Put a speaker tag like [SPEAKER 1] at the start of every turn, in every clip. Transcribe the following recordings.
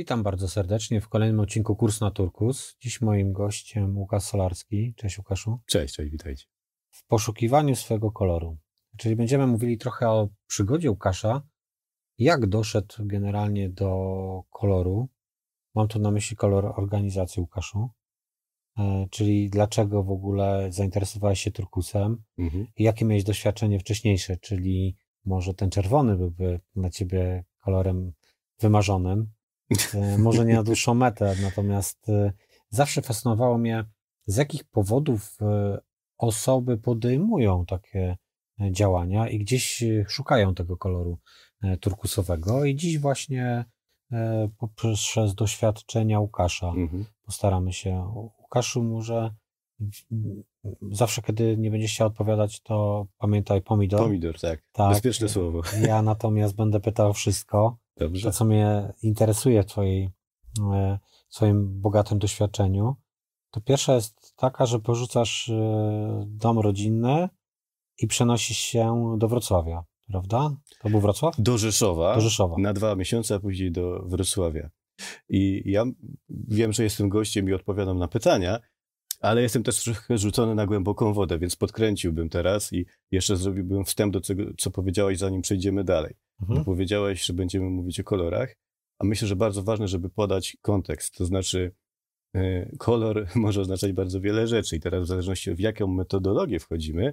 [SPEAKER 1] Witam bardzo serdecznie w kolejnym odcinku Kurs na Turkus. Dziś moim gościem Łukasz Solarski. Cześć Łukaszu.
[SPEAKER 2] Cześć, cześć, witajcie.
[SPEAKER 1] W poszukiwaniu swojego koloru. Czyli będziemy mówili trochę o przygodzie Łukasza, jak doszedł generalnie do koloru. Mam tu na myśli kolor organizacji Łukaszu. E, czyli dlaczego w ogóle zainteresowałeś się turkusem mhm. i jakie miałeś doświadczenie wcześniejsze, czyli może ten czerwony byłby dla ciebie kolorem wymarzonym, może nie na dłuższą metę, natomiast e, zawsze fascynowało mnie, z jakich powodów osoby podejmują takie działania i gdzieś szukają tego koloru turkusowego i dziś właśnie poprzez doświadczenia Łukasza mhm. postaramy się Łukaszu, może zawsze, kiedy nie będziesz chciał odpowiadać, to pamiętaj pomidor.
[SPEAKER 2] Pomidor, tak. tak. Bezpieczne słowo.
[SPEAKER 1] Ja natomiast będę pytał wszystko, Dobrze. to co mnie interesuje w twojej, e, swoim bogatym doświadczeniu. To pierwsza jest taka, że porzucasz e, dom rodzinny i przenosisz się do Wrocławia, prawda? To był Wrocław?
[SPEAKER 2] Do Rzeszowa.
[SPEAKER 1] Do Rzeszowa.
[SPEAKER 2] Na dwa miesiące, a później do Wrocławia. I ja wiem, że jestem gościem i odpowiadam na pytania, ale jestem też trochę rzucony na głęboką wodę, więc podkręciłbym teraz i jeszcze zrobiłbym wstęp do tego, co powiedziałeś, zanim przejdziemy dalej. Mhm. powiedziałeś, że będziemy mówić o kolorach, a myślę, że bardzo ważne, żeby podać kontekst, to znaczy y, kolor może oznaczać bardzo wiele rzeczy i teraz w zależności od jaką metodologię wchodzimy,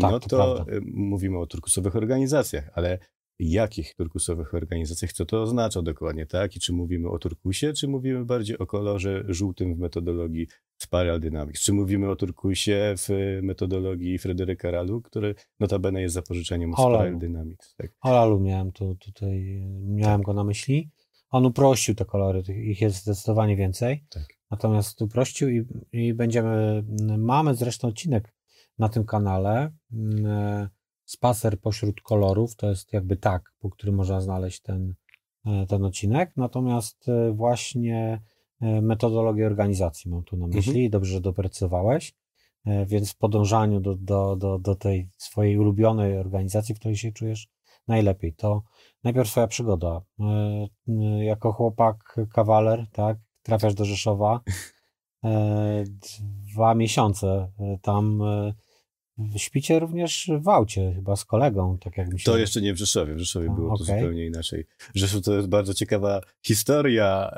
[SPEAKER 2] tak, no to, to mówimy o turkusowych organizacjach, ale jakich turkusowych organizacjach, co to oznacza dokładnie, tak? I czy mówimy o turkusie, czy mówimy bardziej o kolorze żółtym w metodologii Spiral Dynamics? Czy mówimy o turkusie w metodologii Fryderyka Ralu, który notabene jest zapożyczeniem Spiral Dynamics?
[SPEAKER 1] Tak? Olalu miałem tu, tutaj, miałem go na myśli. On uprościł te kolory, ich jest zdecydowanie więcej. Tak. Natomiast uprościł i, i będziemy, mamy zresztą odcinek na tym kanale, mm, spacer pośród kolorów, to jest jakby tak, po którym można znaleźć ten, e, ten odcinek. Natomiast e, właśnie e, metodologię organizacji mam tu na myśli mhm. dobrze, że doprecyzowałeś. Więc w podążaniu do, do, do, do tej swojej ulubionej organizacji, w której się czujesz najlepiej, to najpierw swoja przygoda. Jako chłopak, kawaler, tak, trafiasz do Rzeszowa. Dwa miesiące tam Śpicie również w aucie, chyba z kolegą, tak jak mi się...
[SPEAKER 2] To jeszcze nie w Rzeszowie, w Rzeszowie było okay. to zupełnie inaczej. Rzeszów to jest bardzo ciekawa historia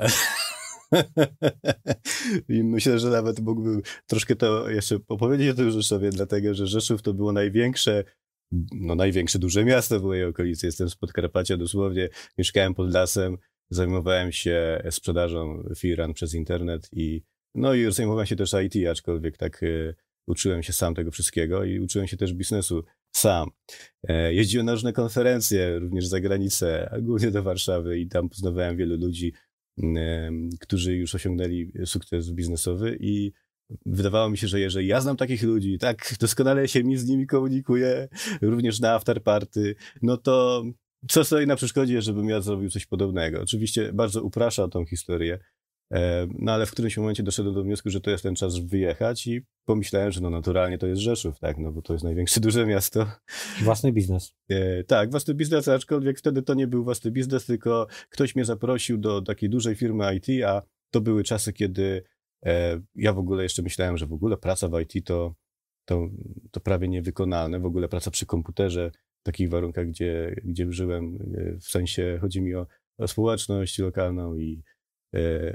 [SPEAKER 2] i myślę, że nawet mógłbym troszkę to jeszcze opowiedzieć o tym Rzeszowie, dlatego, że Rzeszów to było największe no największe duże miasto w mojej okolicy. Jestem z Podkarpacia dosłownie, mieszkałem pod lasem, zajmowałem się sprzedażą firan przez internet i no i zajmowałem się też IT, aczkolwiek tak e, uczyłem się sam tego wszystkiego i uczyłem się też biznesu sam. E, jeździłem na różne konferencje, również za granicę, głównie do Warszawy i tam poznawałem wielu ludzi, którzy już osiągnęli sukces biznesowy i wydawało mi się, że jeżeli ja znam takich ludzi, tak doskonale się mi z nimi komunikuję, również na afterparty, no to co stoi na przeszkodzie, żebym ja zrobił coś podobnego. Oczywiście bardzo uprasza tą historię, no ale w którymś momencie doszedłem do wniosku, że to jest ten czas wyjechać i pomyślałem, że no naturalnie to jest Rzeszów, tak, no bo to jest największe duże miasto.
[SPEAKER 1] Własny biznes.
[SPEAKER 2] E, tak, własny biznes, aczkolwiek wtedy to nie był własny biznes, tylko ktoś mnie zaprosił do takiej dużej firmy IT, a to były czasy, kiedy e, ja w ogóle jeszcze myślałem, że w ogóle praca w IT to, to, to prawie niewykonalne, w ogóle praca przy komputerze w takich warunkach, gdzie, gdzie żyłem, e, w sensie chodzi mi o, o społeczność lokalną i E,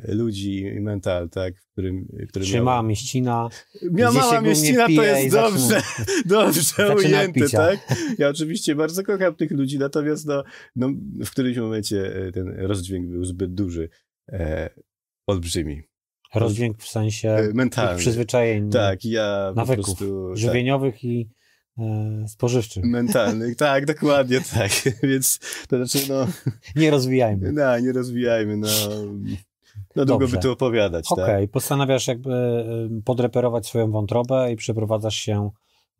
[SPEAKER 2] ludzi i mental, tak, w którym...
[SPEAKER 1] Który miał... mała mieścina.
[SPEAKER 2] Miała mała mieścina, to jest dobrze, dobrze ujęte, tak? Ja oczywiście bardzo kocham tych ludzi, natomiast no, no, w którymś momencie e, ten rozdźwięk był zbyt duży, e, olbrzymi.
[SPEAKER 1] Rozdźwięk w sensie e, mentalny. przyzwyczajeń,
[SPEAKER 2] tak, ja nawyków po prostu,
[SPEAKER 1] żywieniowych tak. i e, spożywczych.
[SPEAKER 2] Mentalnych, tak, dokładnie tak. Więc to znaczy, no.
[SPEAKER 1] Nie rozwijajmy.
[SPEAKER 2] No, nie rozwijajmy, no. No długo Dobrze. by tu opowiadać,
[SPEAKER 1] Okej, okay. tak? postanawiasz jakby podreperować swoją wątrobę i przeprowadzasz się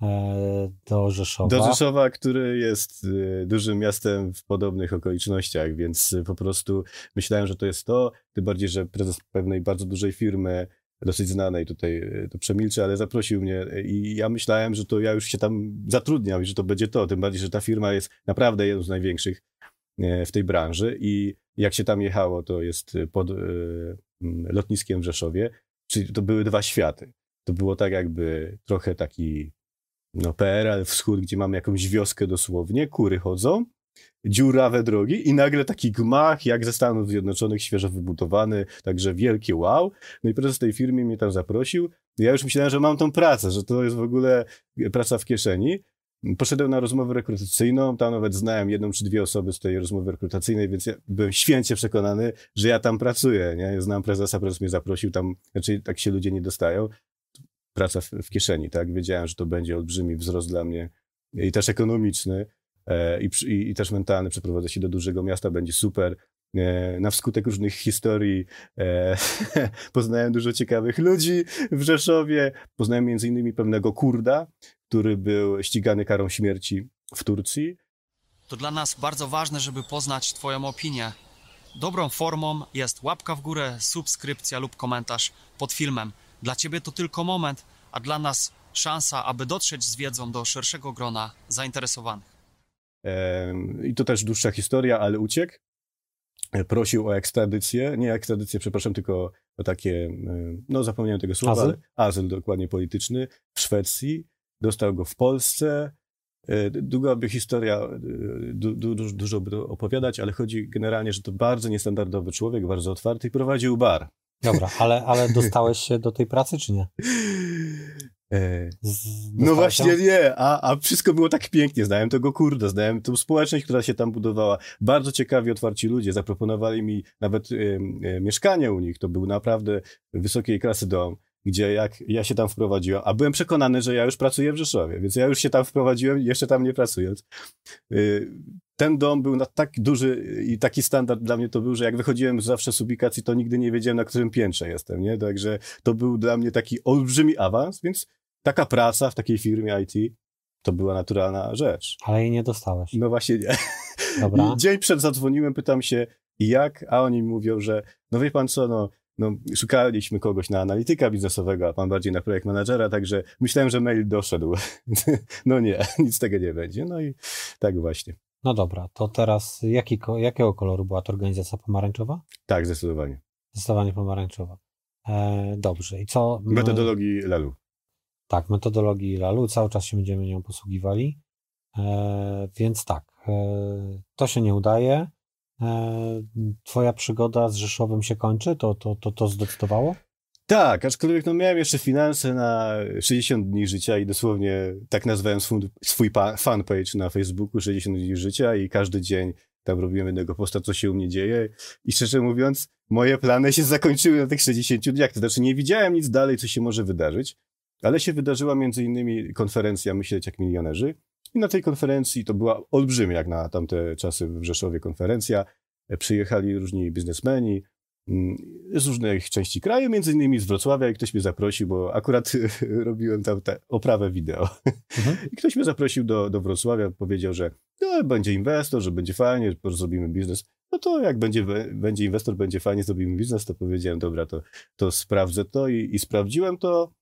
[SPEAKER 1] e, do Rzeszowa.
[SPEAKER 2] Do Rzeszowa, który jest e, dużym miastem w podobnych okolicznościach, więc po prostu myślałem, że to jest to, tym bardziej, że prezes pewnej bardzo dużej firmy dosyć znanej, tutaj e, to przemilczę, ale zaprosił mnie i ja myślałem, że to ja już się tam zatrudniam i że to będzie to, tym bardziej, że ta firma jest naprawdę jedną z największych w tej branży i Jak się tam jechało, to jest pod lotniskiem w Rzeszowie, czyli to były dwa światy. To było tak jakby trochę taki no PRL wschód, gdzie mamy jakąś wioskę dosłownie, kury chodzą, dziurawe drogi i nagle taki gmach jak ze Stanów Zjednoczonych, świeżo wybudowany, także wielkie wow. No i prezes tej firmy mnie tam zaprosił. Ja już myślałem, że mam tą pracę, że to jest w ogóle praca w kieszeni. Poszedłem na rozmowę rekrutacyjną, tam nawet znałem jedną czy dwie osoby z tej rozmowy rekrutacyjnej, więc ja byłem święcie przekonany, że ja tam pracuję, nie? Znam prezesa, prezes mnie zaprosił, tam, znaczy tak się ludzie nie dostają. Praca w, w kieszeni, tak? Wiedziałem, że to będzie olbrzymi wzrost dla mnie i też ekonomiczny i, i, i też mentalny. Przeprowadzę się do dużego miasta, będzie super. E, na wskutek różnych historii e, poznałem dużo ciekawych ludzi w Rzeszowie. Poznałem między innymi pewnego Kurda, który był ścigany karą śmierci w Turcji.
[SPEAKER 3] To dla nas bardzo ważne, żeby poznać Twoją opinię. Dobrą formą jest łapka w górę, subskrypcja lub komentarz pod filmem. Dla Ciebie to tylko moment, a dla nas szansa, aby dotrzeć z wiedzą do szerszego grona zainteresowanych.
[SPEAKER 2] I to też dłuższa historia, ale uciekł. Prosił o ekstradycję, nie ekstradycję, przepraszam, tylko o takie, no zapomniałem tego słowa, azyl, azyl dokładnie polityczny w Szwecji dostał go w Polsce. E, długa by historia, e, du, du, dużo by opowiadać, ale chodzi generalnie, że to bardzo niestandardowy człowiek, bardzo otwarty i prowadził bar.
[SPEAKER 1] Dobra, ale, ale dostałeś się do tej pracy, czy nie?
[SPEAKER 2] E, no właśnie nie, a, a wszystko było tak pięknie, znałem tego kurde, znałem tą społeczność, która się tam budowała. Bardzo ciekawi, otwarci ludzie, zaproponowali mi nawet y, y, mieszkanie u nich, to był naprawdę wysokiej klasy dom gdzie jak ja się tam wprowadziłem, a byłem przekonany, że ja już pracuję w Rzeszowie, więc ja już się tam wprowadziłem, jeszcze tam nie pracując. Y, ten dom był na tak duży i taki standard dla mnie to był, że jak wychodziłem zawsze z ubikacji, to nigdy nie wiedziałem, na którym piętrze jestem, nie? Także to był dla mnie taki olbrzymi awans, więc taka praca w takiej firmie IT to była naturalna rzecz.
[SPEAKER 1] Ale jej nie dostałeś.
[SPEAKER 2] No właśnie nie. Dobra. Dzień przed zadzwoniłem, pytam się jak, a oni mówią, że no wie pan co, no no, szukaliśmy kogoś na analityka biznesowego, a pan bardziej na projekt managera, także myślałem, że mail doszedł. no nie, nic tego nie będzie. No i tak właśnie.
[SPEAKER 1] No dobra, to teraz jaki, jakiego koloru była to organizacja pomarańczowa?
[SPEAKER 2] Tak, zdecydowanie.
[SPEAKER 1] Zdecydowanie pomarańczowa. E, dobrze, i co?
[SPEAKER 2] Metodologii LALU.
[SPEAKER 1] Tak, metodologii LALU, cały czas się będziemy nią posługiwali. E, więc tak, e, to się nie udaje. E, twoja przygoda z Rzeszowem się kończy? To, to, to, to zdecydowało?
[SPEAKER 2] Tak, aczkolwiek no miałem jeszcze finanse na 60 dni życia i dosłownie tak nazwałem swój fanpage na Facebooku 60 dni życia i każdy dzień tam robiłem jednego posta, co się u mnie dzieje i szczerze mówiąc, moje plany się zakończyły na tych 60 dniach, to znaczy nie widziałem nic dalej, co się może wydarzyć, ale się wydarzyła między innymi konferencja Myśleć jak milionerzy, i na tej konferencji, to była olbrzymia jak na tamte czasy w Rzeszowie konferencja, przyjechali różni biznesmeni mm, z różnych części kraju, między innymi z Wrocławia i ktoś mnie zaprosił, bo akurat robiłem tam tę oprawę wideo. Mhm. I ktoś mnie zaprosił do, do Wrocławia, powiedział, że no, będzie inwestor, że będzie fajnie, że zrobimy biznes. No to jak będzie, będzie inwestor, będzie fajnie, zrobimy biznes, to powiedziałem, dobra, to, to sprawdzę to i, i sprawdziłem to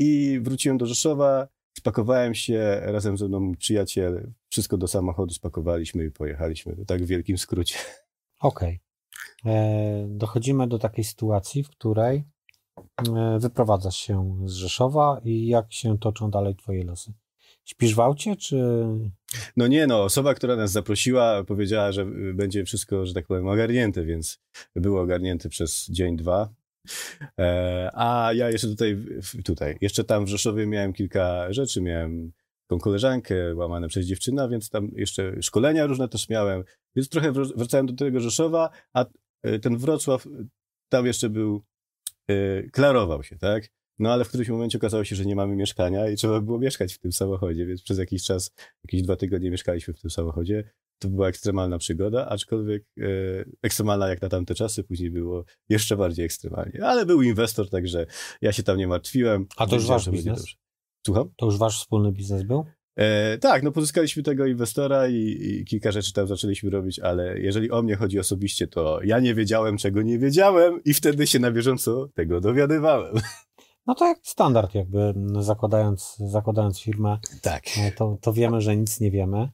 [SPEAKER 2] i wróciłem do Rzeszowa Spakowałem się, razem ze mną przyjaciel, wszystko do samochodu spakowaliśmy i pojechaliśmy. Tak w wielkim skrócie.
[SPEAKER 1] Okej. Okay. E, dochodzimy do takiej sytuacji, w której e, wyprowadzasz się z Rzeszowa i jak się toczą dalej twoje losy? Śpisz w aucie, czy...
[SPEAKER 2] No nie, no, osoba, która nas zaprosiła, powiedziała, że będzie wszystko, że tak powiem, ogarnięte, więc było ogarnięte przez dzień, dwa. E, a ja jeszcze tutaj, tutaj, jeszcze tam w Rzeszowie miałem kilka rzeczy, miałem tą koleżankę łamane przez dziewczyna, więc tam jeszcze szkolenia różne też miałem, więc trochę wracałem do tego Rzeszowa, a e, ten Wrocław tam jeszcze był, e, klarował się, tak? No ale w którymś momencie okazało się, że nie mamy mieszkania i trzeba było mieszkać w tym samochodzie, więc przez jakiś czas, jakieś dwa tygodnie mieszkaliśmy w tym samochodzie to była ekstremalna przygoda, aczkolwiek e, ekstremalna jak na tamte czasy, później było jeszcze bardziej ekstremalnie. Ale był inwestor, także ja się tam nie martwiłem.
[SPEAKER 1] A to już wasz biznes?
[SPEAKER 2] Słucham?
[SPEAKER 1] To już wasz wspólny biznes był?
[SPEAKER 2] E, tak, no pozyskaliśmy tego inwestora i, i, kilka rzeczy tam zaczęliśmy robić, ale jeżeli o mnie chodzi osobiście, to ja nie wiedziałem, czego nie wiedziałem i wtedy się na bieżąco tego dowiadywałem.
[SPEAKER 1] No to jak standard jakby zakładając, zakładając firmę,
[SPEAKER 2] tak.
[SPEAKER 1] E, to, to wiemy, że nic nie wiemy.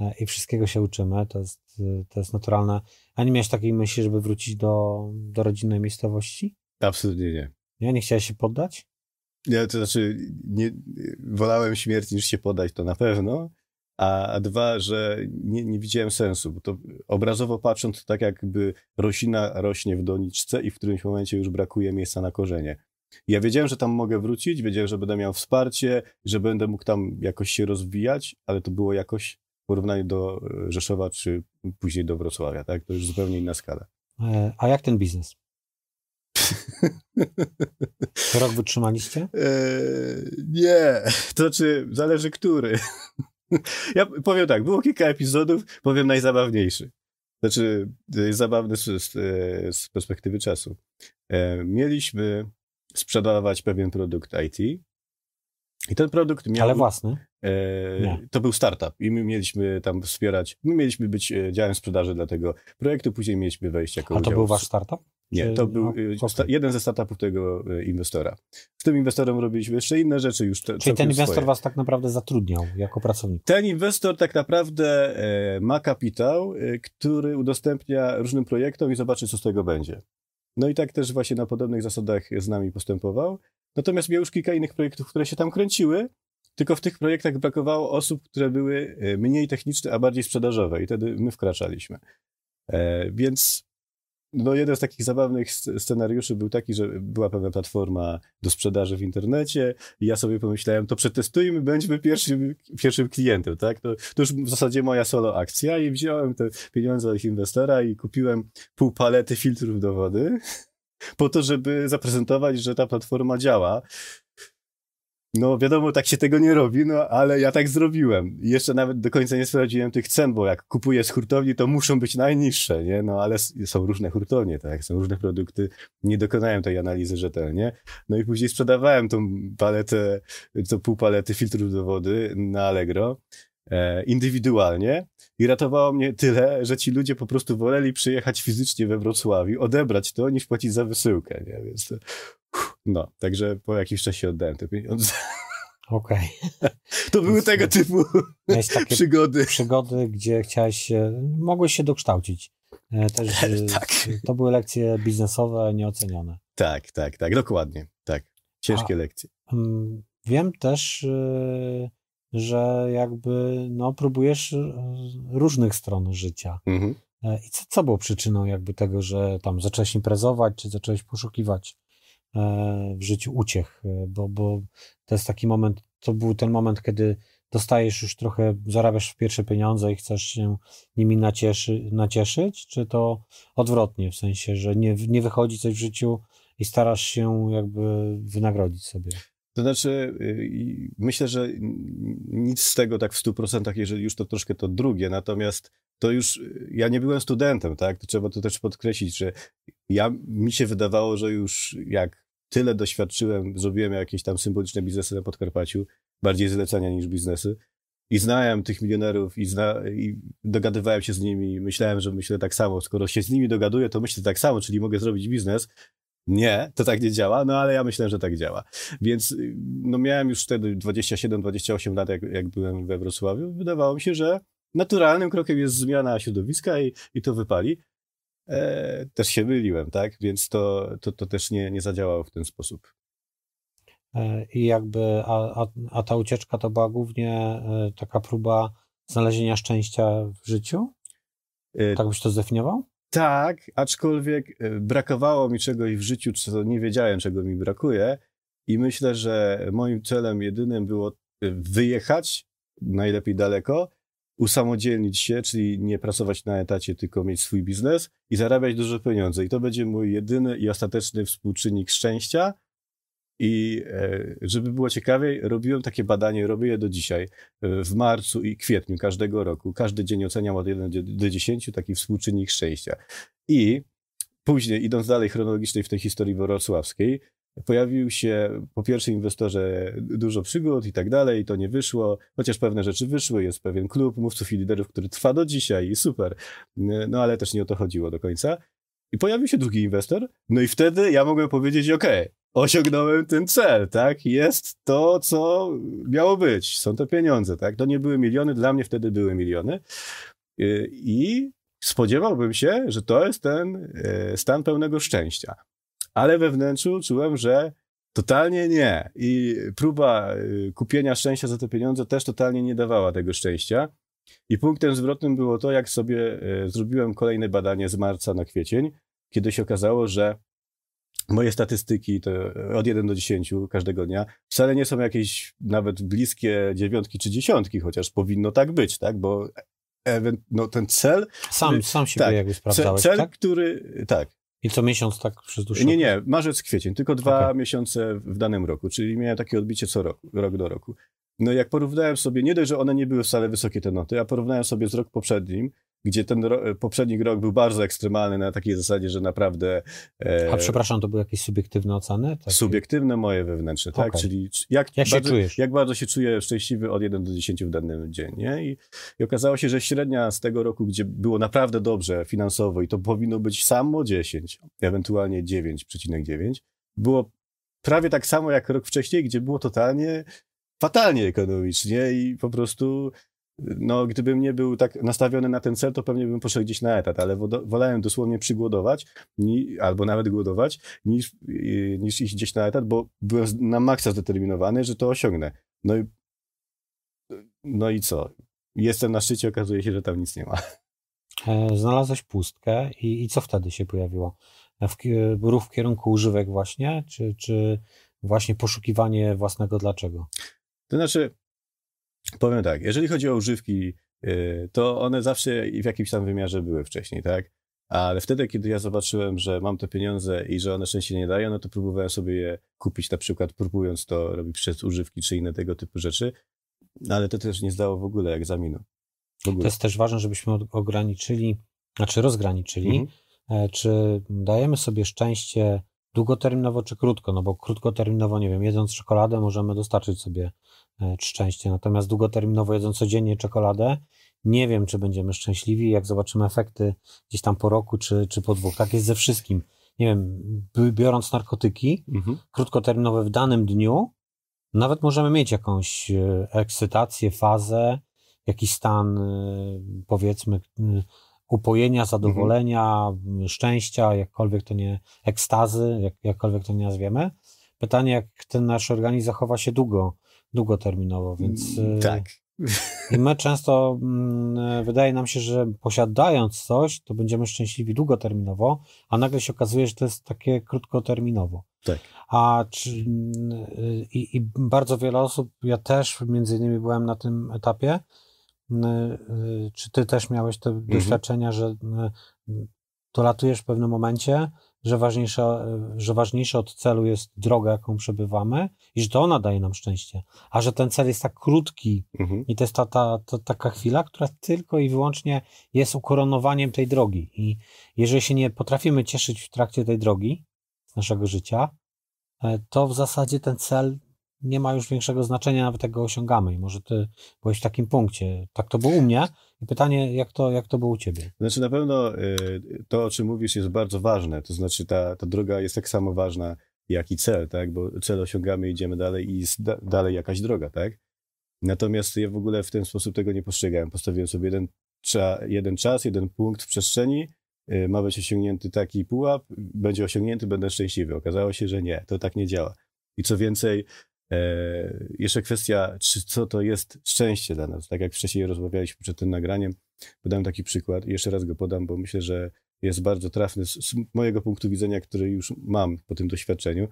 [SPEAKER 1] E, i wszystkiego się uczymy, to jest, to jest naturalne. A nie miałeś takiej myśli, żeby wrócić do, do rodzinnej miejscowości?
[SPEAKER 2] Absolutnie nie.
[SPEAKER 1] Nie? Nie chciałeś się poddać?
[SPEAKER 2] Nie, to znaczy, nie, wolałem śmierć niż się podać, to na pewno. A, a dwa, że nie, nie widziałem sensu, bo to obrazowo patrząc, to tak jakby roślina rośnie w doniczce i w którymś momencie już brakuje miejsca na korzenie. Ja wiedziałem, że tam mogę wrócić, wiedziałem, że będę miał wsparcie, że będę mógł tam jakoś się rozwijać, ale to było jakoś porównaniu do e, Rzeszowa czy później do Wrocławia, tak? To już zupełnie inna skala.
[SPEAKER 1] E, a jak ten biznes? Rok wytrzymaliście?
[SPEAKER 2] Eee, nie, to znaczy zależy który. ja powiem tak, było kilka epizodów, powiem najzabawniejszy. Znaczy, zabawny z, z, z perspektywy czasu. E, mieliśmy sprzedawać pewien produkt IT i ten produkt miał...
[SPEAKER 1] Ale własny?
[SPEAKER 2] E, to był startup i my mieliśmy tam wspierać, my mieliśmy być e, działem sprzedaży dla tego projektu, później mieliśmy wejść jako
[SPEAKER 1] A to był wasz startup?
[SPEAKER 2] Nie, to był no, jeden ze startupów tego inwestora. Z tym inwestorem robiliśmy jeszcze inne rzeczy już. Te,
[SPEAKER 1] Czyli ten inwestor swoje. was tak naprawdę zatrudniał jako pracownik?
[SPEAKER 2] Ten inwestor tak naprawdę ma kapitał, który udostępnia różnym projektom i zobaczy, co z tego będzie. No i tak też właśnie na podobnych zasadach z nami postępował. Natomiast miał już kilka innych projektów, które się tam kręciły, tylko w tych projektach brakowało osób, które były mniej techniczne, a bardziej sprzedażowe i wtedy my wkraczaliśmy. E, więc no jeden z takich zabawnych scenariuszy był taki, że była pewna platforma do sprzedaży w internecie i ja sobie pomyślałem, to przetestujmy, będziemy pierwszym, pierwszym klientem, tak? To, to już w zasadzie moja solo akcja i wziąłem te pieniądze od inwestora i kupiłem pół palety filtrów do wody po to, żeby zaprezentować, że ta platforma działa. No wiadomo, tak się tego nie robi, no ale ja tak zrobiłem. I jeszcze nawet do końca nie sprawdziłem tych cen, bo jak kupuję z hurtowni, to muszą być najniższe, nie? No ale są różne hurtownie, tak? Są różne produkty. Nie dokonałem tej analizy rzetelnie. No i później sprzedawałem tą paletę, to pół palety filtrów do wody na Allegro indywidualnie i ratowało mnie tyle, że ci ludzie po prostu woleli przyjechać fizycznie we Wrocławiu, odebrać to, niż płacić za wysyłkę, nie? Więc to, no, także po jakimś czasie oddałem te pieniądze.
[SPEAKER 1] Okej.
[SPEAKER 2] Okay. To były tego typu przygody.
[SPEAKER 1] Przygody, gdzie chciałeś się, mogłeś się dokształcić. E, też, e, tak. To były lekcje biznesowe nieocenione.
[SPEAKER 2] Tak, tak, tak, dokładnie. Tak. Ciężkie A, lekcje.
[SPEAKER 1] Mm, wiem też, e, że jakby no, próbujesz różnych stron życia. Mhm. I co, co było przyczyną jakby tego, że tam zacząłeś imprezować, czy zacząłeś poszukiwać E, w życiu uciech, e, bo, bo to jest taki moment, to był ten moment, kiedy dostajesz już trochę, zarabiasz pierwsze pieniądze i chcesz się nimi nacieszy, nacieszyć, czy to odwrotnie, w sensie, że nie, nie wychodzi coś w życiu i starasz się jakby wynagrodzić sobie?
[SPEAKER 2] To znaczy, y, myślę, że nic z tego tak w 100%, jeżeli już to troszkę to drugie, natomiast to już, ja nie byłem studentem, tak, to trzeba to też podkreślić, że ja, mi się wydawało, że już jak tyle doświadczyłem, zrobiłem jakieś tam symboliczne biznesy na Podkarpaciu, bardziej zlecenia niż biznesy, i znałem tych milionerów i, zna, i dogadywałem się z nimi, myślałem, że myślę tak samo, skoro się z nimi dogaduję, to myślę tak samo, czyli mogę zrobić biznes, nie, to tak nie działa, no ale ja myślę, że tak działa. Więc no miałem już wtedy 27-28 lat, jak, jak byłem we Wrocławiu. Wydawało mi się, że naturalnym krokiem jest zmiana środowiska i, i to wypali. E, też się myliłem, tak? Więc to, to, to też nie, nie zadziałało w ten sposób.
[SPEAKER 1] E, I jakby, a, a, a ta ucieczka to była głównie e, taka próba znalezienia szczęścia w życiu? E, tak byś to zdefiniował?
[SPEAKER 2] Tak, aczkolwiek brakowało mi czegoś w życiu, co nie wiedziałem, czego mi brakuje. I myślę, że moim celem jedynym było wyjechać najlepiej daleko usamodzielnić się, czyli nie pracować na etacie, tylko mieć swój biznes i zarabiać duże pieniądze. I to będzie mój jedyny i ostateczny współczynnik szczęścia. I e, żeby było ciekawiej, robiłem takie badanie, robię je do dzisiaj, e, w marcu i kwietniu każdego roku. Każdy dzień oceniam od 1 do 10 taki współczynnik szczęścia. I później, idąc dalej chronologicznie w tej historii wrocławskiej, pojawił się po pierwszym inwestorze dużo przygód i tak dalej, to nie wyszło, chociaż pewne rzeczy wyszły, jest pewien klub mówców i liderów, który trwa do dzisiaj i super, no ale też nie o to chodziło do końca. I pojawił się drugi inwestor, no i wtedy ja mogłem powiedzieć, ok, osiągnąłem ten cel, tak? Jest to, co miało być. Są te pieniądze, tak? To nie były miliony, dla mnie wtedy były miliony. Y, I spodziewałbym się, że to jest ten y, stan pełnego szczęścia. Ale we wnętrzu czułem, że totalnie nie. I próba y, kupienia szczęścia za te pieniądze też totalnie nie dawała tego szczęścia. I punktem zwrotnym było to, jak sobie zrobiłem kolejne badanie z marca na kwiecień, kiedy się okazało, że moje statystyki to od 1 do 10 każdego dnia wcale nie są jakieś nawet bliskie dziewiątki czy dziesiątki, chociaż powinno tak być, tak? Bo no, ten cel...
[SPEAKER 1] Sam, który, sam siebie tak, jakby sprawdzałeś,
[SPEAKER 2] Cel,
[SPEAKER 1] tak?
[SPEAKER 2] który... Tak.
[SPEAKER 1] I co miesiąc tak przez dłuższy
[SPEAKER 2] Nie, nie, marzec, kwiecień, tylko dwa okay. miesiące w danym roku, czyli miałem takie odbicie co rok, rok do roku. No jak porównałem sobie, nie dość, że one nie były wcale wysokie te noty, a porównałem sobie z rok poprzednim, gdzie ten ro poprzedni rok był bardzo ekstremalny na takiej zasadzie, że naprawdę...
[SPEAKER 1] E, A przepraszam, to były jakieś subiektywne oceny?
[SPEAKER 2] Takie? Subiektywne moje wewnętrzne, okay. tak? Czyli jak,
[SPEAKER 1] jak,
[SPEAKER 2] bardzo,
[SPEAKER 1] czujesz?
[SPEAKER 2] jak bardzo się czuję szczęśliwy od 1 do 10 w danym dzień, nie? I, I okazało się, że średnia z tego roku, gdzie było naprawdę dobrze finansowo i to powinno być samo 10, ewentualnie 9,9, było prawie tak samo jak rok wcześniej, gdzie było totalnie fatalnie ekonomicznie i po prostu no, gdybym nie był tak nastawiony na ten cel, to pewnie bym poszedł gdzieś na etat, ale wolałem dosłownie przygłodować, ni, albo nawet głodować, niż, niż iść gdzieś na etat, bo byłem na maksa zdeterminowany, że to osiągnę. No i, no i co? Jestem na szczycie, okazuje się, że tam nic nie ma.
[SPEAKER 1] E, znalazłeś pustkę i, i co wtedy się pojawiło? W, ruch w kierunku używek właśnie, czy, czy właśnie poszukiwanie własnego dlaczego?
[SPEAKER 2] To znaczy, Powiem tak, jeżeli chodzi o używki, y, to one zawsze w jakimś tam wymiarze były wcześniej, tak? Ale wtedy, kiedy ja zobaczyłem, że mam te pieniądze i że one szczęście nie dają, no to próbowałem sobie je kupić, na przykład próbując to robić przez używki czy inne tego typu rzeczy, ale to też nie zdało w ogóle egzaminu.
[SPEAKER 1] W ogóle. To jest też ważne, żebyśmy ograniczyli, znaczy rozgraniczyli, mhm. E, czy dajemy sobie szczęście długoterminowo czy krótko, no bo krótkoterminowo, nie wiem, jedząc czekoladę możemy dostarczyć sobie E, szczęście. Natomiast długoterminowo jedząc codziennie czekoladę, nie wiem, czy będziemy szczęśliwi, jak zobaczymy efekty gdzieś tam po roku, czy, czy po dwóch. Tak jest ze wszystkim. Nie wiem, biorąc narkotyki, mhm. krótkoterminowe w danym dniu, nawet możemy mieć jakąś e, ekscytację, fazę, jakiś stan, e, powiedzmy, upojenia, zadowolenia, mhm. szczęścia, jakkolwiek to nie, ekstazy, jak, jakkolwiek to nie nazwiemy. Pytanie, jak ten nasz organizm zachowa się długo długoterminowo, więc.
[SPEAKER 2] Mm, y, tak.
[SPEAKER 1] I my często mm, wydaje nam się, że posiadając coś, to będziemy szczęśliwi długoterminowo, a nagle się okazuje, że to jest takie krótkoterminowo.
[SPEAKER 2] Tak.
[SPEAKER 1] A czy, y, i, i bardzo wiele osób, ja też między innymi byłem na tym etapie, czy ty też miałeś te mhm. doświadczenia, że dolatujesz w pewnym momencie, że ważniejsza, że ważniejsze od celu jest droga, jaką przebywamy i że to ona daje nam szczęście. A że ten cel jest tak krótki mhm. i to jest ta, ta, ta, taka chwila, która tylko i wyłącznie jest ukoronowaniem tej drogi. I jeżeli się nie potrafimy cieszyć w trakcie tej drogi z naszego życia, to w zasadzie ten cel nie ma już większego znaczenia, nawet jak go osiągamy. I może ty byłeś w takim punkcie. Tak to było u mnie. I pytanie, jak to, jak to było u ciebie?
[SPEAKER 2] Znaczy na pewno y, to, o czym mówisz, jest bardzo ważne. To znaczy ta, ta droga jest tak samo ważna, jak i cel, tak? Bo cel osiągamy, idziemy dalej i jest da, dalej jakaś droga, tak? Natomiast ja w ogóle w ten sposób tego nie postrzegałem. Postawiłem sobie jeden, cza, jeden czas, jeden punkt w przestrzeni, y, ma być osiągnięty taki pułap, będzie osiągnięty, będę szczęśliwy. Okazało się, że nie, to tak nie działa. I co więcej, jeszcze kwestia, czy, co to jest szczęście dla nas. Tak jak wcześniej rozmawialiśmy przed tym nagraniem, podam taki przykład i jeszcze raz go podam, bo myślę, że jest bardzo trafny z, z mojego punktu widzenia, który już mam po tym doświadczeniu,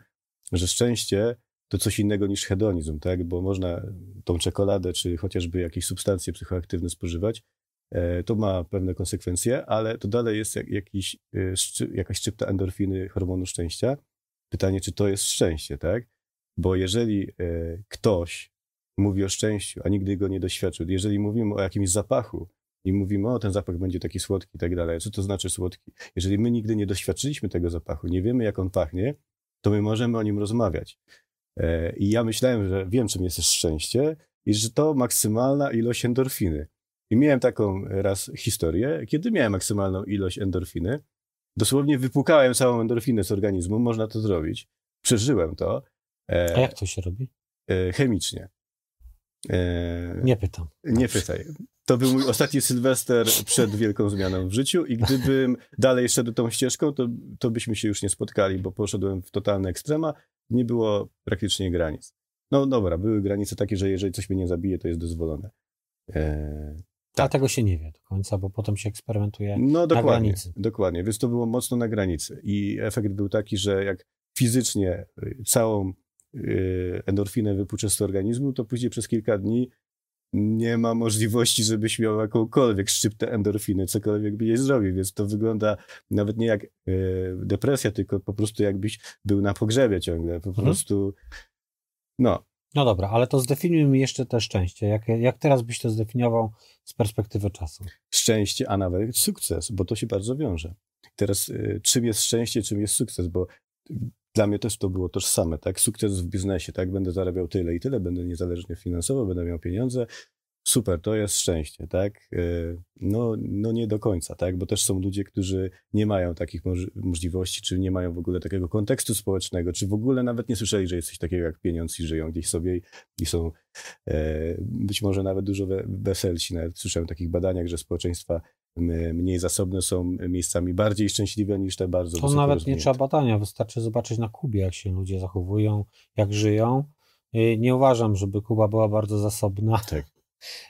[SPEAKER 2] że szczęście to coś innego niż hedonizm, tak? Bo można tą czekoladę, czy chociażby jakieś substancje psychoaktywne spożywać, e, to ma pewne konsekwencje, ale to dalej jest jak, jakiś, e, jakaś szczypta endorfiny, hormonu szczęścia. Pytanie, czy to jest szczęście, tak? Bo jeżeli e, ktoś mówi o szczęściu, a nigdy go nie doświadczył, jeżeli mówimy o jakimś zapachu i mówimy, o ten zapach będzie taki słodki i tak dalej, co to znaczy słodki? Jeżeli my nigdy nie doświadczyliśmy tego zapachu, nie wiemy jak on pachnie, to my możemy o nim rozmawiać. E, I ja myślałem, że wiem, czym jest szczęście i że to maksymalna ilość endorfiny. I miałem taką raz historię, kiedy miałem maksymalną ilość endorfiny. Dosłownie wypłukałem całą endorfinę z organizmu, można to zrobić przeżyłem to.
[SPEAKER 1] E, A jak to się robi?
[SPEAKER 2] E, chemicznie.
[SPEAKER 1] E, nie pytam.
[SPEAKER 2] Nie pytaj. To był mój ostatni Sylwester przed wielką zmianą w życiu i gdybym dalej szedł tą ścieżką, to, to byśmy się już nie spotkali, bo poszedłem w totalne ekstrema. Nie było praktycznie granic. No dobra, były granice takie, że jeżeli coś mnie nie zabije, to jest dozwolone.
[SPEAKER 1] Eee, tak. A tego się nie wie do końca, bo potem się eksperymentuje
[SPEAKER 2] no,
[SPEAKER 1] dokładnie, na granicy.
[SPEAKER 2] Dokładnie, więc to było mocno na granicy. I efekt był taki, że jak fizycznie y, całą endorfinę wypuszczę z organizmu, to później przez kilka dni nie ma możliwości, żebyś miał jakąkolwiek szczyptę endorfiny, cokolwiek by nie zrobił, więc to wygląda nawet nie jak y, depresja, tylko po prostu jakbyś był na pogrzebie ciągle, po mhm. prostu no.
[SPEAKER 1] No dobra, ale to zdefiniujmy jeszcze te szczęście. Jak, jak teraz byś to zdefiniował z perspektywy czasu?
[SPEAKER 2] Szczęście, a nawet sukces, bo to się bardzo wiąże. Teraz y, czym jest szczęście, czym jest sukces, bo dla mnie też to było tożsame, tak? Sukces w biznesie, tak? Będę zarabiał tyle i tyle, będę niezależny finansowo, będę miał pieniądze, super, to jest szczęście, tak? E, no, no nie do końca, tak? Bo też są ludzie, którzy nie mają takich możliwości, czy nie mają w ogóle takiego kontekstu społecznego, czy w ogóle nawet nie słyszeli, że jest coś takiego jak pieniądz i żyją gdzieś sobie i, są e, być może nawet dużo weselsi. Nawet słyszałem o takich badaniach, że społeczeństwa mniej zasobne są miejscami bardziej szczęśliwe niż te bardzo
[SPEAKER 1] To nawet nie trzeba badania, wystarczy zobaczyć na Kubie, jak się ludzie zachowują, jak żyją. Nie uważam, żeby Kuba była bardzo zasobna.
[SPEAKER 2] Tak.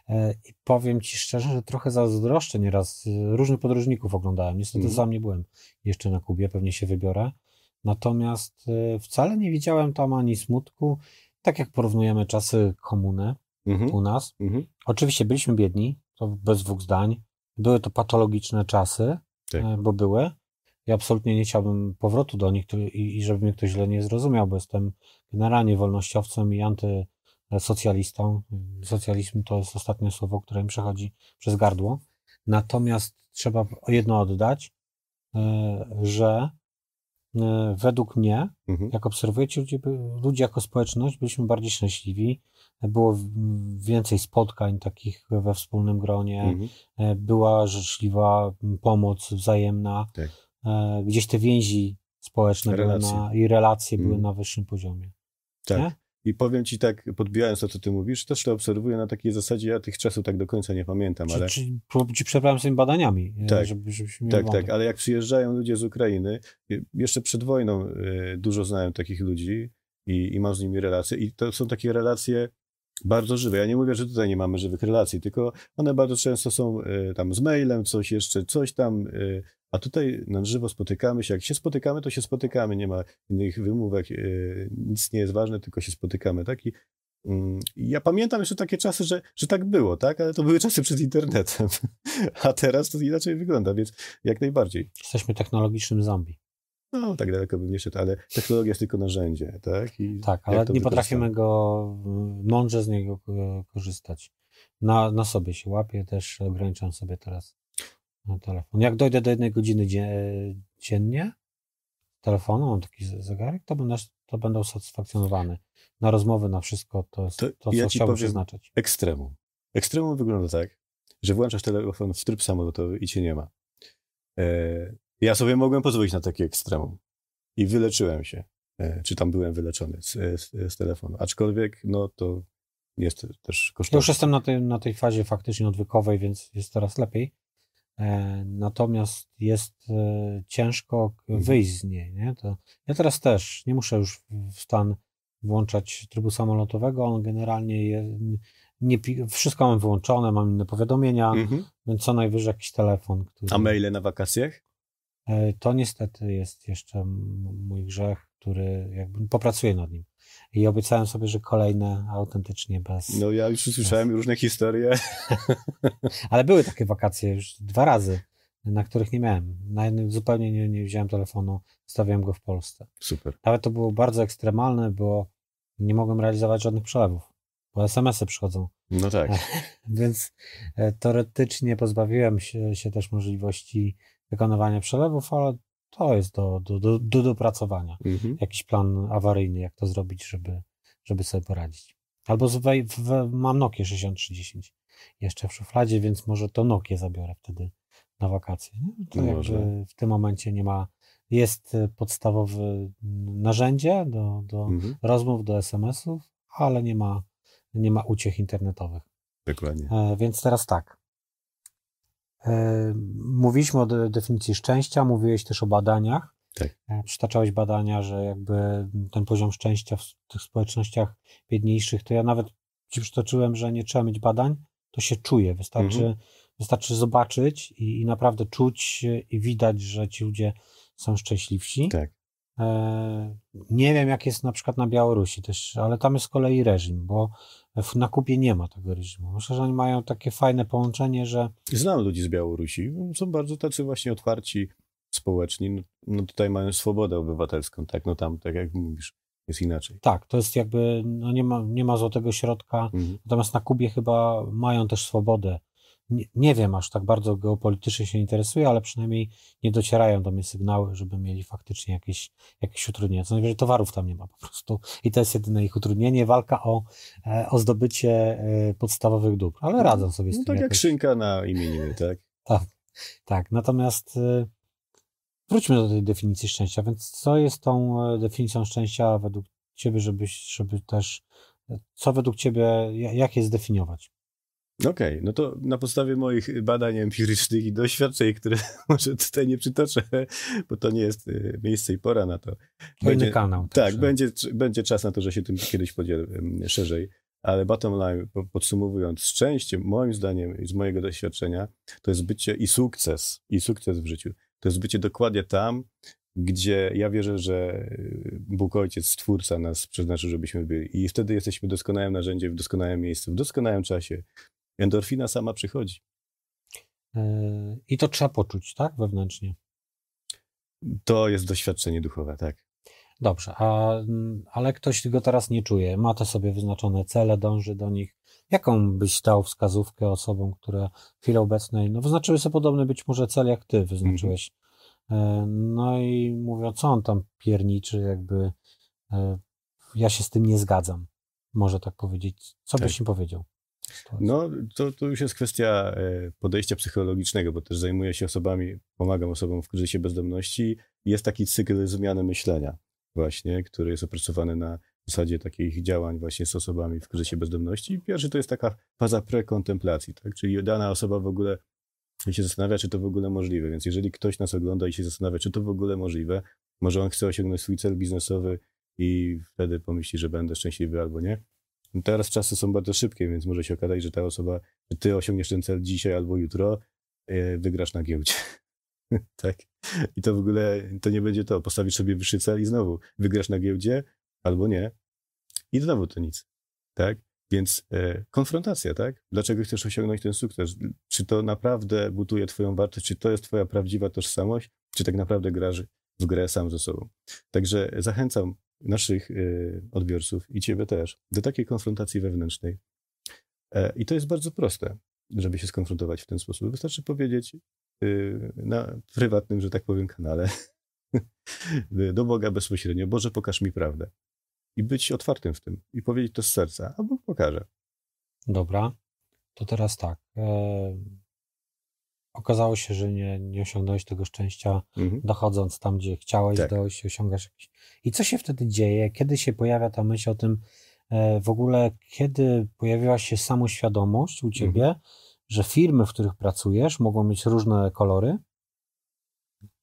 [SPEAKER 1] E, I powiem ci szczerze, że trochę zazdroszczę nieraz. Y, różnych podróżników oglądałem. Niestety mm. sam nie byłem jeszcze na Kubie, pewnie się wybiorę. Natomiast wcale nie widziałem tam ani smutku. Tak jak porównujemy czasy komuny mm -hmm. u nas. Mm -hmm. Oczywiście byliśmy biedni, to bez dwóch zdań. Były to patologiczne czasy, tak. E, bo były. Ja absolutnie nie chciałbym powrotu do nich i, i żeby mnie ktoś źle nie zrozumiał, bo jestem generalnie wolnościowcem i anty socjalistą. Socjalizm to jest ostatnie słowo, które mi przechodzi przez gardło. Natomiast trzeba jedno oddać, e, że e, według mnie, mhm. jak obserwujecie ludzie, ludzie jako społeczność, byliśmy bardziej szczęśliwi. Było więcej spotkań takich we wspólnym gronie, mhm. E, była życzliwa pomoc wzajemna. Tak. Gdzieś te więzi społeczne relacje. Na, i relacje mhm. były na wyższym poziomie.
[SPEAKER 2] Tak. Nie? I powiem ci tak, podbijając to, co ty mówisz, też to obserwuję na takiej zasadzie, ja tych czasów tak do końca nie pamiętam, ale...
[SPEAKER 1] Czy, ci przepraszam swoimi badaniami,
[SPEAKER 2] e, tak, żeby, Tak, tak, ale jak przyjeżdżają ludzie z Ukrainy, jeszcze przed wojną e, dużo znałem takich ludzi i, i mam z nimi relacje i to są takie relacje bardzo żywe. Ja nie mówię, że tutaj nie mamy żywych relacji, tylko one bardzo często są y, tam z mailem, coś jeszcze, coś tam, y, a tutaj na żywo spotykamy się. Jak się spotykamy, to się spotykamy, nie ma innych wymówek, y, nic nie jest ważne, tylko się spotykamy, tak? I mm, ja pamiętam jeszcze takie czasy, że, że tak było, tak? Ale to były czasy przed internetem, a teraz to inaczej wygląda, więc jak najbardziej.
[SPEAKER 1] Jesteśmy technologicznym zombie.
[SPEAKER 2] No, tak daleko bym nie szedł, ale technologia jest tylko narzędzie, tak?
[SPEAKER 1] I tak, ale nie potrafimy go mądrze z niego korzystać. Na, na sobie się łapię, też ograniczam sobie teraz na telefon. Jak dojdę do jednej godziny dziennie telefonu, mam taki zegarek, to będę, to będę usatysfakcjonowany. Na rozmowy, na wszystko, to jest to, to co ja chciałbym przeznaczyć.
[SPEAKER 2] Ekstremum. Ekstremum wygląda tak, że włączasz telefon w tryb samolotowy i cię nie ma. E, ja sobie mogłem pozwolić na takie ekstremum. I wyleczyłem się. E, czy tam byłem wyleczony z, z, z telefonu. Aczkolwiek, no to jest też kosztowne.
[SPEAKER 1] Ja już jestem na tej, na tej fazie faktycznie odwykowej, więc jest coraz lepiej. E, natomiast jest e, ciężko mhm. wyjść z niej. Nie? To ja teraz też nie muszę już w stan włączać trybu samolotowego. On generalnie jest, nie, wszystko mam wyłączone, mam inne powiadomienia, mhm. więc co najwyżej jakiś telefon.
[SPEAKER 2] Który... A maile na wakacjach?
[SPEAKER 1] E, to niestety jest jeszcze mój grzech, który jakby popracuję nad nim. I obiecałem sobie, że kolejne autentycznie bez.
[SPEAKER 2] No ja już usłyszałem bez... różne historie.
[SPEAKER 1] Ale były takie wakacje już dwa razy, na których nie miałem. Na jednym zupełnie nie, nie wziąłem telefonu, stawiałem go w Polsce.
[SPEAKER 2] Super.
[SPEAKER 1] Ale to było bardzo ekstremalne, bo nie mogłem realizować żadnych przelewów, bo SMS-y przychodzą.
[SPEAKER 2] No tak.
[SPEAKER 1] Więc e, teoretycznie pozbawiłem się, się też możliwości wykonywania przelewów, ale to jest do, do, do, do dopracowania. Mhm. Jakiś plan awaryjny, jak to zrobić, żeby, żeby sobie poradzić. Albo z, w, w, mam Nokia 6310 jeszcze w szufladzie, więc może to Nokia zabiorę wtedy na wakacje. Nie? To jakby w tym momencie nie ma jest e, podstawowe narzędzie do, do
[SPEAKER 2] Mhm.
[SPEAKER 1] rozmów, do SMS-ów, ale nie ma, nie ma uciech internetowych.
[SPEAKER 2] Dokładnie.
[SPEAKER 1] E, Więc teraz tak. E, Mówiliśmy o de- definicji szczęścia, mówiłeś też o badaniach.
[SPEAKER 2] Tak.
[SPEAKER 1] E, Przytaczałeś badania, że jakby ten poziom szczęścia w tych społecznościach biedniejszych, to ja nawet ci przytoczyłem, że nie trzeba mieć badań, to się czuje. Wystarczy,
[SPEAKER 2] Mhm.
[SPEAKER 1] wystarczy zobaczyć i, i naprawdę czuć i widać, że ci ludzie są szczęśliwsi.
[SPEAKER 2] Tak.
[SPEAKER 1] E, Nie wiem, jak jest na przykład na Białorusi też, ale tam jest z kolei reżim, bo na Kubie nie ma tego reżimu. Myślę, że oni mają takie fajne połączenie, że
[SPEAKER 2] Znam ludzi z Białorusi. Są bardzo tacy właśnie otwarci, społeczni. No, no tutaj mają swobodę obywatelską, tak? No tam, tak jak mówisz, jest inaczej.
[SPEAKER 1] tak, to jest jakby, no nie ma, nie ma złotego środka.
[SPEAKER 2] Mhm.
[SPEAKER 1] Natomiast na Kubie chyba mają też swobodę. Nie, nie wiem, aż tak bardzo geopolitycznie się interesuję, ale przynajmniej nie docierają do mnie sygnały, żeby mieli faktycznie jakieś, jakieś utrudnienia. Co najwyżej towarów tam nie ma po prostu. I to jest jedyne ich utrudnienie, walka o, e, o zdobycie e, podstawowych dóbr. Ale radzą sobie z
[SPEAKER 2] No
[SPEAKER 1] tym
[SPEAKER 2] tak jak
[SPEAKER 1] jakoś.
[SPEAKER 2] szynka na imieniny, tak?
[SPEAKER 1] Tak, tak. Natomiast y, wróćmy do tej definicji szczęścia. Więc co jest tą e, definicją szczęścia według Ciebie, żebyś, żeby też, e, co według Ciebie, ja- jak je zdefiniować?
[SPEAKER 2] Okej, no to na podstawie moich badań empirycznych i doświadczeń, które może tutaj nie przytoczę, bo to nie jest y, miejsce i pora na to.
[SPEAKER 1] To inny kanał.
[SPEAKER 2] Tak, będzie, będzie czas na to, że się tym kiedyś podzielę szerzej. Ale bottom line, po- podsumowując, szczęście, moim zdaniem i z mojego doświadczenia, to jest bycie i sukces, i sukces w życiu. To jest bycie dokładnie tam, gdzie ja wierzę, że y, Bóg Ojciec, Stwórca nas przeznaczył, żebyśmy byli. I wtedy jesteśmy doskonałym narzędziem, w doskonałym miejscu, w doskonałym czasie. Endorfina sama przychodzi.
[SPEAKER 1] E, I to trzeba poczuć, tak? Wewnętrznie.
[SPEAKER 2] To jest doświadczenie duchowe, tak.
[SPEAKER 1] Dobrze, a, mm, ale ktoś go teraz nie czuje, ma te sobie wyznaczone cele, dąży do nich. Jaką byś dał wskazówkę osobom, które w chwili obecnej, no wyznaczyły sobie podobny być może cel, jak ty wyznaczyłeś. E, No i mówią, co on tam pierniczy, jakby e, ja się z tym nie zgadzam, może tak powiedzieć. Co byś
[SPEAKER 2] Tak.
[SPEAKER 1] im powiedział?
[SPEAKER 2] No, to, to już jest kwestia e, podejścia psychologicznego, bo też zajmuję się osobami, pomagam osobom w kryzysie bezdomności. Jest taki cykl zmiany myślenia właśnie, który jest opracowany na zasadzie takich działań właśnie z osobami w kryzysie bezdomności. Pierwszy to jest taka faza prekontemplacji, tak? czyli dana osoba w ogóle się zastanawia, czy to w ogóle możliwe. Więc jeżeli ktoś nas ogląda i się zastanawia, czy to w ogóle możliwe, może on chce osiągnąć swój cel biznesowy i wtedy pomyśli, że będę szczęśliwy albo nie. No Teraz czasy są bardzo szybkie, więc może się okazać, że ta osoba, że ty osiągniesz ten cel dzisiaj albo jutro, e, wygrasz na giełdzie. tak? I to w ogóle, to nie będzie to. Postawisz sobie wyższy cel i znowu wygrasz na giełdzie albo nie. I znowu to nic. Tak? Więc e, konfrontacja, tak? Dlaczego chcesz osiągnąć ten sukces? Czy to naprawdę buduje twoją wartość? Czy to jest twoja prawdziwa tożsamość? Czy tak naprawdę grasz w grę sam ze sobą? Także zachęcam naszych y, odbiorców i ciebie też do takiej konfrontacji wewnętrznej. E, I to jest bardzo proste, żeby się skonfrontować w ten sposób. Wystarczy powiedzieć y, na prywatnym, że tak powiem, kanale do Boga bezpośrednio, Boże, pokaż mi prawdę. I być otwartym w tym. I powiedzieć to z serca, a Bóg pokaże.
[SPEAKER 1] Dobra, to teraz tak. Okazało się, że nie, nie osiągnąłeś tego szczęścia
[SPEAKER 2] Mhm.
[SPEAKER 1] dochodząc tam, gdzie chciałeś
[SPEAKER 2] Tak.
[SPEAKER 1] dojść, osiągasz jakieś. I co się wtedy dzieje? Kiedy się pojawia ta myśl o tym, e, w ogóle, kiedy pojawiła się samoświadomość u ciebie,
[SPEAKER 2] Mhm.
[SPEAKER 1] że firmy, w których pracujesz, mogą mieć różne kolory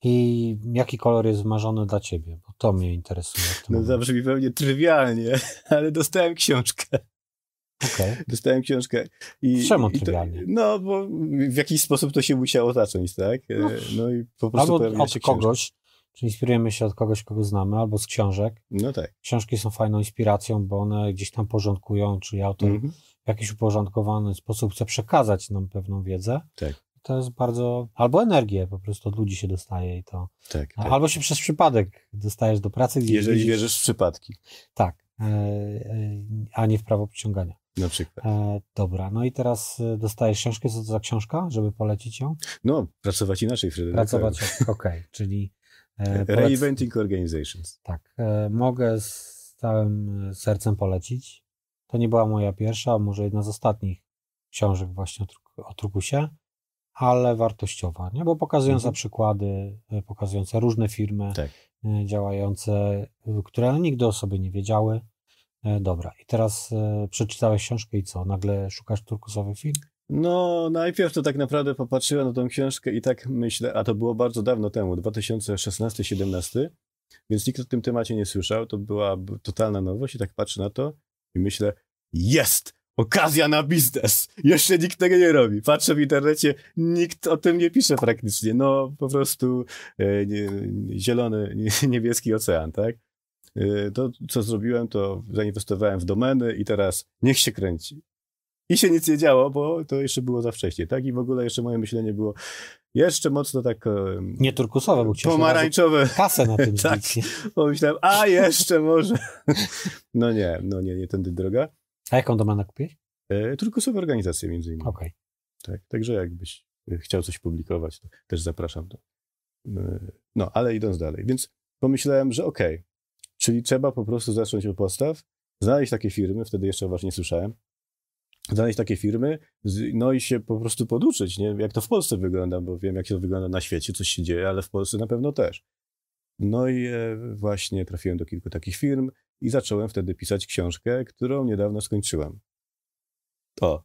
[SPEAKER 1] i jaki kolor jest wymarzony dla ciebie? Bo to mnie interesuje.
[SPEAKER 2] No zabrzmi pewnie trywialnie, ale dostałem książkę.
[SPEAKER 1] Okej.
[SPEAKER 2] Dostałem książkę. I,
[SPEAKER 1] Czemu
[SPEAKER 2] i to? No, bo w jakiś sposób to się musiało zacząć, tak? E,
[SPEAKER 1] No.
[SPEAKER 2] No i po prostu
[SPEAKER 1] Albo od kogoś, czy inspirujemy się od kogoś, kogo znamy, albo z książek.
[SPEAKER 2] No tak.
[SPEAKER 1] Książki są fajną inspiracją, bo one gdzieś tam porządkują, czyli autor
[SPEAKER 2] Mhm.
[SPEAKER 1] w jakiś uporządkowany sposób chce przekazać nam pewną wiedzę.
[SPEAKER 2] Tak.
[SPEAKER 1] To jest bardzo, albo energię po prostu od ludzi się dostaje i to.
[SPEAKER 2] Tak, tak.
[SPEAKER 1] Albo się przez przypadek dostajesz do pracy,
[SPEAKER 2] Jeżeli wierzysz w przypadki,
[SPEAKER 1] Tak, e, e, a nie w prawo przyciągania.
[SPEAKER 2] Na przykład.
[SPEAKER 1] E, dobra, no i teraz e, dostajesz książkę, co to za książka, żeby polecić ją?
[SPEAKER 2] No, pracować inaczej, Fryderyk.
[SPEAKER 1] Pracować, okej, czyli e, polec-
[SPEAKER 2] Reinventing Organizations.
[SPEAKER 1] Tak, e, mogę z całym e, sercem polecić. To nie była moja pierwsza, a może jedna z ostatnich książek właśnie o, Truk- o Trukusie. ale wartościowa, nie? bo pokazująca
[SPEAKER 2] Mhm.
[SPEAKER 1] przykłady, e, pokazujące różne firmy
[SPEAKER 2] Tak.
[SPEAKER 1] działające, które nigdy o sobie nie wiedziały. E, Dobra, i teraz e, przeczytałeś książkę i co? Nagle szukasz turkusowych film?
[SPEAKER 2] No, najpierw to tak naprawdę popatrzyłem na tą książkę i tak myślę, a to było bardzo dawno temu, 2016-17, więc nikt o tym temacie nie słyszał, to była totalna nowość i tak patrzę na to i myślę, jest! Okazja na biznes! Jeszcze nikt tego nie robi. Patrzę w internecie, nikt o tym nie pisze praktycznie. No, po prostu e, nie, zielony, nie, niebieski ocean, tak? E, to, co zrobiłem, to zainwestowałem w domeny i teraz niech się kręci. I się nic nie działo, bo to jeszcze było za wcześnie, tak? I w ogóle jeszcze moje myślenie było jeszcze mocno tak em,
[SPEAKER 1] Nie turkusowe, bo
[SPEAKER 2] pomarańczowe.
[SPEAKER 1] kasę na tym
[SPEAKER 2] Tak. Pomyślałem, a jeszcze może. No nie, no nie, nie tędy droga.
[SPEAKER 1] A jaką domenę kupiłeś?
[SPEAKER 2] E, turkusowe organizacje między innymi.
[SPEAKER 1] Okej.
[SPEAKER 2] Tak, także jakbyś e, chciał coś publikować, to też zapraszam. E, No, ale idąc dalej. Więc pomyślałem, że okej, czyli trzeba po prostu zacząć od podstaw, znaleźć takie firmy, wtedy jeszcze o was nie słyszałem, znaleźć takie firmy, no i się po prostu poduczyć, nie? jak to w Polsce wygląda, bo wiem, jak to wygląda na świecie, coś się dzieje, ale w Polsce na pewno też. No i e, właśnie trafiłem do kilku takich firm i zacząłem wtedy pisać książkę, którą niedawno skończyłem. O,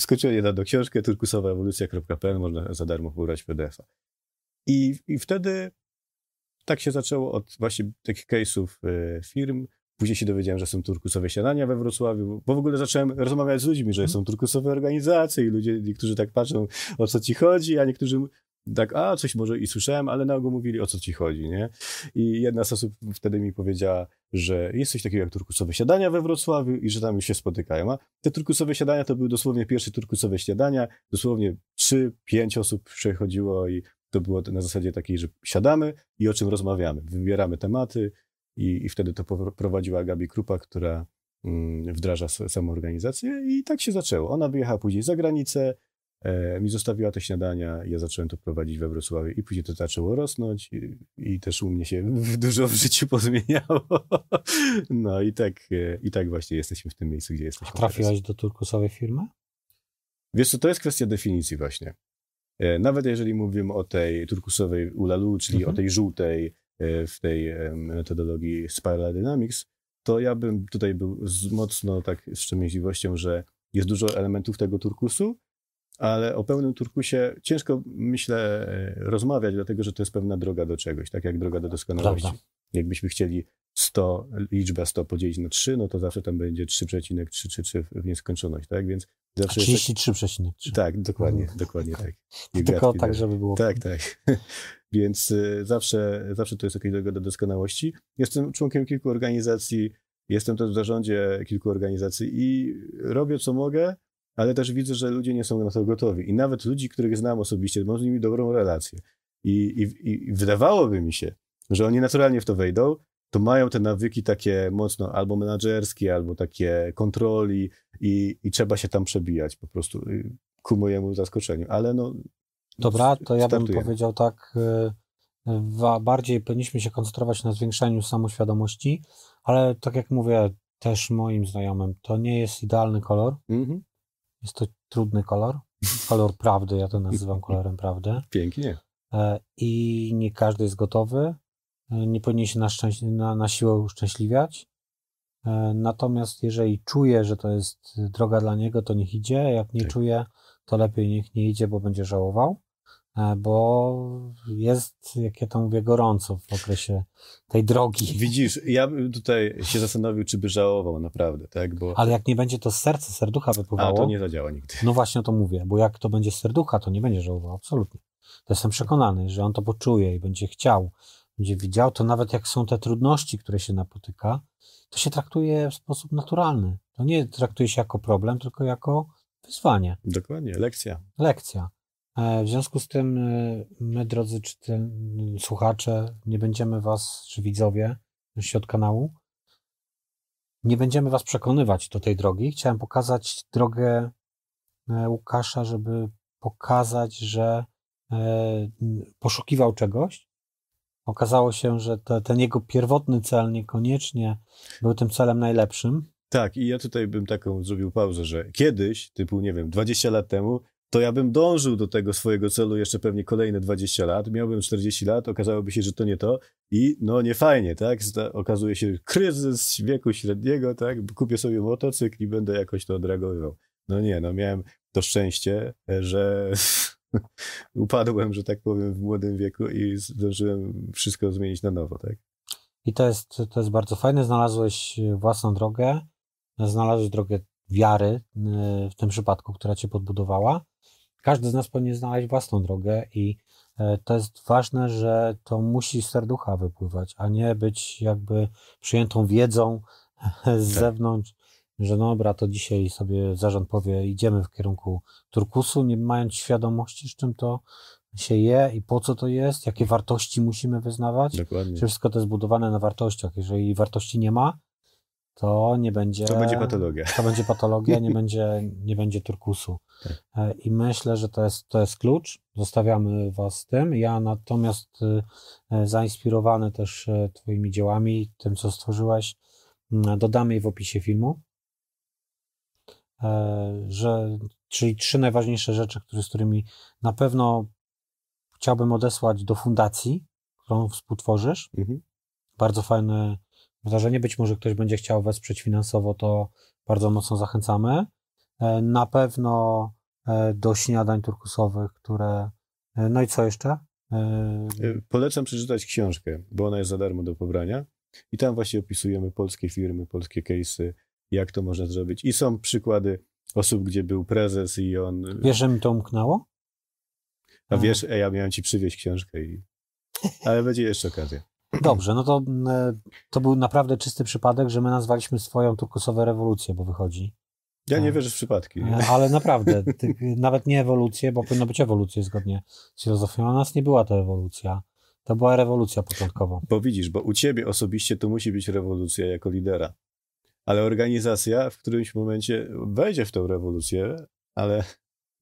[SPEAKER 2] skończyłem niedawno książkę turkusowaewolucja.pl, można za darmo pobrać PDF-a. I, I wtedy tak się zaczęło od właśnie takich case'ów e, firm. Później się dowiedziałem, że są turkusowe śniadania we Wrocławiu, bo w ogóle zacząłem rozmawiać z ludźmi, że są turkusowe organizacje i ludzie, niektórzy tak patrzą, o co ci chodzi, a niektórzy tak, a coś może i słyszałem, ale na ogół mówili, o co ci chodzi, nie? I jedna z osób wtedy mi powiedziała, że jest coś takiego jak turkusowe śniadania we Wrocławiu i że tam już się spotykają. A te turkusowe śniadania to były dosłownie pierwsze turkusowe śniadania, dosłownie trzy, pięć osób przechodziło i to było na zasadzie takiej, że siadamy i o czym rozmawiamy. Wybieramy tematy i, i wtedy to prowadziła Gabi Krupa, która mm, wdraża s- samą organizację i tak się zaczęło. Ona wyjechała później za granicę, e, mi zostawiła te śniadania, ja zacząłem to prowadzić we Wrocławiu i później to zaczęło rosnąć i, i też u mnie się dużo w życiu pozmieniało. No i tak, e, i tak właśnie jesteśmy w tym miejscu, gdzie jesteśmy teraz.
[SPEAKER 1] Trafiłeś do turkusowej firmy?
[SPEAKER 2] Wiesz co, to jest kwestia definicji właśnie. E, Nawet jeżeli mówimy o tej turkusowej ulalu, czyli
[SPEAKER 1] Mhm.
[SPEAKER 2] o tej żółtej e, w tej e, metodologii Spiral Dynamics, to ja bym tutaj był z, mocno tak z wstrzemięźliwością, że jest dużo elementów tego turkusu, ale o pełnym turkusie ciężko, myślę, rozmawiać, dlatego że to jest pewna droga do czegoś, tak jak droga do doskonałości.
[SPEAKER 1] Prawda.
[SPEAKER 2] Jakbyśmy chcieli 100, liczbę 100 podzielić na 3, no to zawsze tam będzie 3,333 w nieskończoność, tak? Więc zawsze jest
[SPEAKER 1] 33,3.
[SPEAKER 2] tak, dokładnie,
[SPEAKER 1] Mhm.
[SPEAKER 2] dokładnie tak.
[SPEAKER 1] Tylko tak, żeby było.
[SPEAKER 2] Tak, tak. Więc y, zawsze, zawsze to jest jakaś droga do doskonałości. Jestem członkiem kilku organizacji, jestem też w zarządzie kilku organizacji i robię co mogę, ale też widzę, że ludzie nie są na to gotowi. I nawet ludzi, których znam osobiście, mam z nimi dobrą relację. I, i, i wydawałoby mi się, że oni naturalnie w to wejdą, to mają te nawyki takie mocno albo menadżerskie, albo takie kontroli i, i trzeba się tam przebijać po prostu y, ku mojemu zaskoczeniu. Ale no.
[SPEAKER 1] Dobra, to ja bym
[SPEAKER 2] startujemy.
[SPEAKER 1] powiedział tak, y, bardziej powinniśmy się koncentrować na zwiększaniu samoświadomości, ale tak jak mówię też moim znajomym, to nie jest idealny kolor,
[SPEAKER 2] Mhm.
[SPEAKER 1] jest to trudny kolor, kolor prawdy, ja to nazywam kolorem prawdy
[SPEAKER 2] Pięknie.
[SPEAKER 1] E, i nie każdy jest gotowy, nie powinien się na, na, na siłę uszczęśliwiać, E, natomiast jeżeli czuje, że to jest droga dla niego, to niech idzie, jak nie
[SPEAKER 2] Tak.
[SPEAKER 1] czuje, to lepiej niech nie idzie, bo będzie żałował, e, bo jest, jak ja to mówię, gorąco w okresie tej drogi.
[SPEAKER 2] Widzisz, ja bym tutaj się zastanowił, czy by żałował naprawdę, tak? Bo
[SPEAKER 1] Ale jak nie będzie to z serca, serducha
[SPEAKER 2] a,
[SPEAKER 1] wypływało,
[SPEAKER 2] to nie zadziała nigdy.
[SPEAKER 1] no właśnie o to mówię, bo jak to będzie z serducha, to nie będzie żałował, absolutnie. To jestem przekonany, że on to poczuje i będzie chciał, będzie widział, to nawet jak są te trudności, które się napotyka, to się traktuje w sposób naturalny. To nie traktuje się jako problem, tylko jako wyzwanie,
[SPEAKER 2] Dokładnie, lekcja.
[SPEAKER 1] lekcja. E, W związku z tym e, my, drodzy czytel, słuchacze, nie będziemy was, czy widzowie, się od kanału, nie będziemy was przekonywać do tej drogi. Chciałem pokazać drogę e, Łukasza, żeby pokazać, że poszukiwał czegoś. Okazało się, że te, ten jego pierwotny cel niekoniecznie był tym celem najlepszym.
[SPEAKER 2] Tak, i ja tutaj bym taką zrobił pauzę, że kiedyś, typu, nie wiem, 20 lat temu, to ja bym dążył do tego swojego celu jeszcze pewnie kolejne 20 lat. Miałbym 40 lat, okazałoby się, że to nie to i no nie fajnie, tak? Okazuje się kryzys wieku średniego, tak? Kupię sobie motocykl i będę jakoś to odragowywał. No nie, no miałem to szczęście, że upadłem, że tak powiem, w młodym wieku i zdążyłem wszystko zmienić na nowo, tak?
[SPEAKER 1] I to jest, to jest bardzo fajne. Znalazłeś własną drogę, znalazłeś drogę wiary w tym przypadku, która cię podbudowała. Każdy z nas powinien znaleźć własną drogę i e, to jest ważne, że to musi z serducha wypływać, a nie być jakby przyjętą wiedzą z tak. zewnątrz, że no dobra, to dzisiaj sobie zarząd powie, idziemy w kierunku turkusu, nie mając świadomości, z czym to się je i po co to jest, jakie wartości musimy wyznawać.
[SPEAKER 2] Dokładnie.
[SPEAKER 1] Wszystko to jest budowane na wartościach. Jeżeli wartości nie ma, to nie będzie.
[SPEAKER 2] To będzie patologia.
[SPEAKER 1] To będzie patologia, nie będzie, nie będzie turkusu. Tak. E, I myślę, że to jest, to jest klucz. Zostawiamy Was z tym. Ja natomiast e, zainspirowany też e, Twoimi dziełami, tym, co stworzyłeś, dodamy je w opisie filmu. Że, czyli trzy najważniejsze rzeczy, które, z którymi na pewno chciałbym odesłać do fundacji, którą współtworzysz. Mhm. Bardzo fajne wydarzenie. Być może ktoś będzie chciał wesprzeć finansowo, to bardzo mocno zachęcamy. E, na pewno e, do śniadań turkusowych, które. E, no i co jeszcze?
[SPEAKER 2] Polecam przeczytać książkę, bo ona jest za darmo do pobrania. I tam właśnie opisujemy polskie firmy, polskie case'y, jak to można zrobić. I są przykłady osób, gdzie był prezes i on.
[SPEAKER 1] Wiesz, że mi to umknęło?
[SPEAKER 2] A wiesz, ja miałem ci przywieźć książkę i. Ale będzie jeszcze okazja.
[SPEAKER 1] Dobrze, no to, e, to był naprawdę czysty przypadek, że my nazwaliśmy swoją turkusową rewolucję, bo wychodzi.
[SPEAKER 2] Ja nie wierzę w przypadki. Nie?
[SPEAKER 1] Ale naprawdę, ty, nawet nie ewolucję, bo powinno być ewolucja zgodnie z filozofią. A nas nie była to ewolucja. To była rewolucja początkowo.
[SPEAKER 2] Bo widzisz, bo u ciebie osobiście to musi być rewolucja jako lidera. Ale organizacja w którymś momencie wejdzie w tą rewolucję, ale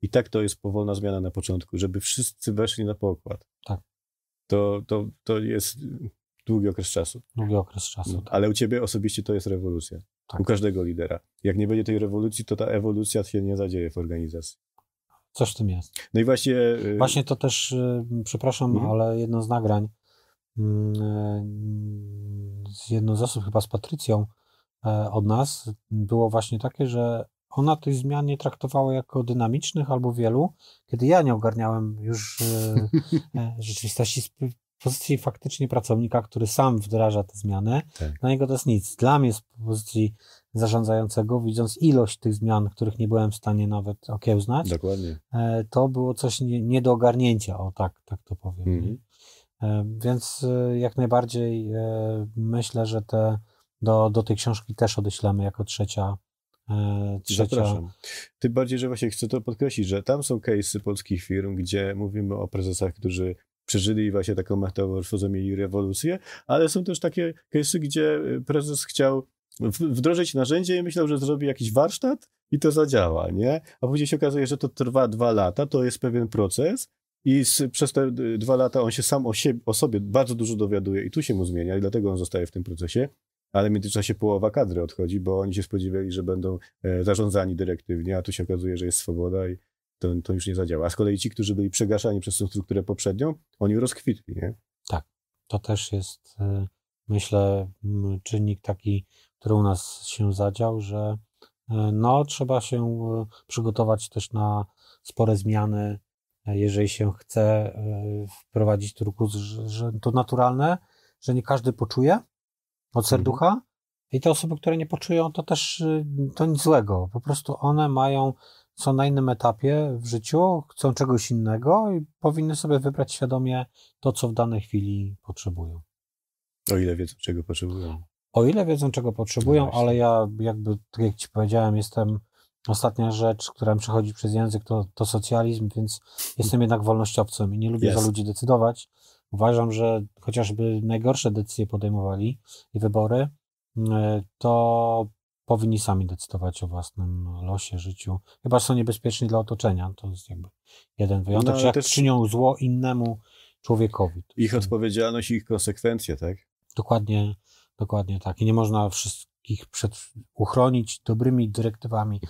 [SPEAKER 2] i tak to jest powolna zmiana na początku, żeby wszyscy weszli na pokład.
[SPEAKER 1] Tak.
[SPEAKER 2] To, to, to jest długi okres czasu.
[SPEAKER 1] Długi okres czasu. No,
[SPEAKER 2] tak. Ale u ciebie osobiście to jest rewolucja. Tak. U każdego lidera. Jak nie będzie tej rewolucji, to ta ewolucja się nie zadzieje w organizacji.
[SPEAKER 1] Coś w tym jest.
[SPEAKER 2] No i właśnie.
[SPEAKER 1] Y, właśnie to też, y, przepraszam, mhm. ale jedno z nagrań, mm, y, z jedną z osób, chyba z Patrycją od nas, było właśnie takie, że ona tych zmian nie traktowała jako dynamicznych albo wielu, kiedy ja nie ogarniałem już e, e, rzeczywistości z pozycji faktycznie pracownika, który sam wdraża te zmiany. Tak. Dla niego to jest nic. Dla mnie z pozycji zarządzającego, widząc ilość tych zmian, których nie byłem w stanie nawet okiełznać,
[SPEAKER 2] Dokładnie.
[SPEAKER 1] E, to było coś nie, nie do ogarnięcia, o tak, tak to powiem. Mhm. Więc jak najbardziej myślę, że te, do, do tej książki też odeślemy jako trzecia
[SPEAKER 2] E, trzecia... Tym bardziej, że właśnie chcę to podkreślić, że tam są case'y polskich firm, gdzie mówimy o prezesach, którzy przeżyli właśnie taką metamorfozę, mieli rewolucję, ale są też takie case'y, gdzie prezes chciał wdrożyć narzędzie i myślał, że zrobi jakiś warsztat i to zadziała, nie? A później się okazuje, że to trwa dwa lata, to jest pewien proces i z, przez te dwa lata on się sam o, siebie, o sobie bardzo dużo dowiaduje i tu się mu zmienia i dlatego on zostaje w tym procesie ale w międzyczasie połowa kadry odchodzi, bo oni się spodziewali, że będą e, zarządzani dyrektywnie, a tu się okazuje, że jest swoboda i to, to już nie zadziała. A z kolei ci, którzy byli przegaszani przez tę strukturę poprzednią, oni rozkwitli, nie?
[SPEAKER 1] Tak, to też jest, e, myślę, czynnik taki, który u nas się zadział, że e, no, trzeba się przygotować też na spore zmiany, jeżeli się chce wprowadzić turkus, że, że to naturalne, że nie każdy poczuje, od mhm. serducha. Mhm. I te osoby, które nie poczują, to też y, to nic złego. Po prostu one mają, są na innym etapie w życiu, chcą czegoś innego i powinny sobie wybrać świadomie to, co w danej chwili potrzebują.
[SPEAKER 2] O ile wiedzą, czego potrzebują.
[SPEAKER 1] O ile wiedzą, czego potrzebują, no ale ja jakby, tak jak ci powiedziałem, jestem ostatnia rzecz, która mi przechodzi przez język, to, to socjalizm, więc jestem jednak wolnościowcem i nie lubię yes. za ludzi decydować. Uważam, że chociażby najgorsze decyzje podejmowali i wybory, e, to powinni sami decydować o własnym losie, życiu. Chyba są niebezpieczni dla otoczenia. To jest jakby jeden wyjątek, no, że jak też... czynią zło innemu człowiekowi.
[SPEAKER 2] Ich odpowiedzialność i ich konsekwencje, tak?
[SPEAKER 1] Dokładnie, dokładnie tak. I nie można wszystkich przed, uchronić dobrymi dyrektywami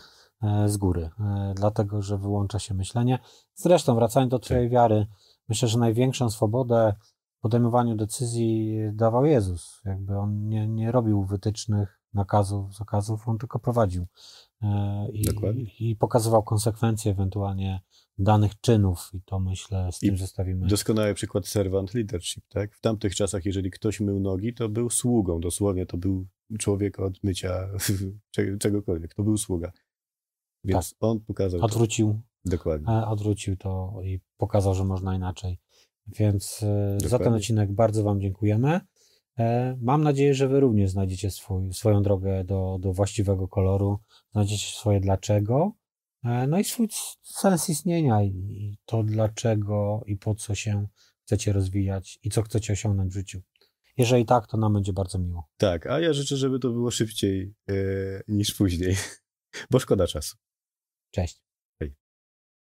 [SPEAKER 1] e, z góry, e, dlatego że wyłącza się myślenie. Zresztą, wracając do Twojej wiary, myślę, że największą swobodę w podejmowaniu decyzji dawał Jezus. Jakby on nie, nie robił wytycznych, nakazów, zakazów, on tylko prowadził e, i, i pokazywał konsekwencje ewentualnie danych czynów i to myślę z tym I zestawimy.
[SPEAKER 2] Doskonały przykład servant leadership, tak? W tamtych czasach, jeżeli ktoś mył nogi, to był sługą, dosłownie to był człowiek od mycia czegokolwiek, to był sługa. Więc tak. on pokazał.
[SPEAKER 1] Odwrócił.
[SPEAKER 2] To. Dokładnie.
[SPEAKER 1] E, odwrócił to i pokazał, że można inaczej. Więc Dokładnie. za ten odcinek bardzo Wam dziękujemy. E, mam nadzieję, że Wy również znajdziecie swój, swoją drogę do, do właściwego koloru, znajdziecie swoje dlaczego, e, no i swój sens istnienia i to dlaczego i po co się chcecie rozwijać i co chcecie osiągnąć w życiu. Jeżeli tak, to nam będzie bardzo miło.
[SPEAKER 2] Tak, a ja życzę, żeby to było szybciej yy, niż później, bo szkoda czasu.
[SPEAKER 1] Cześć.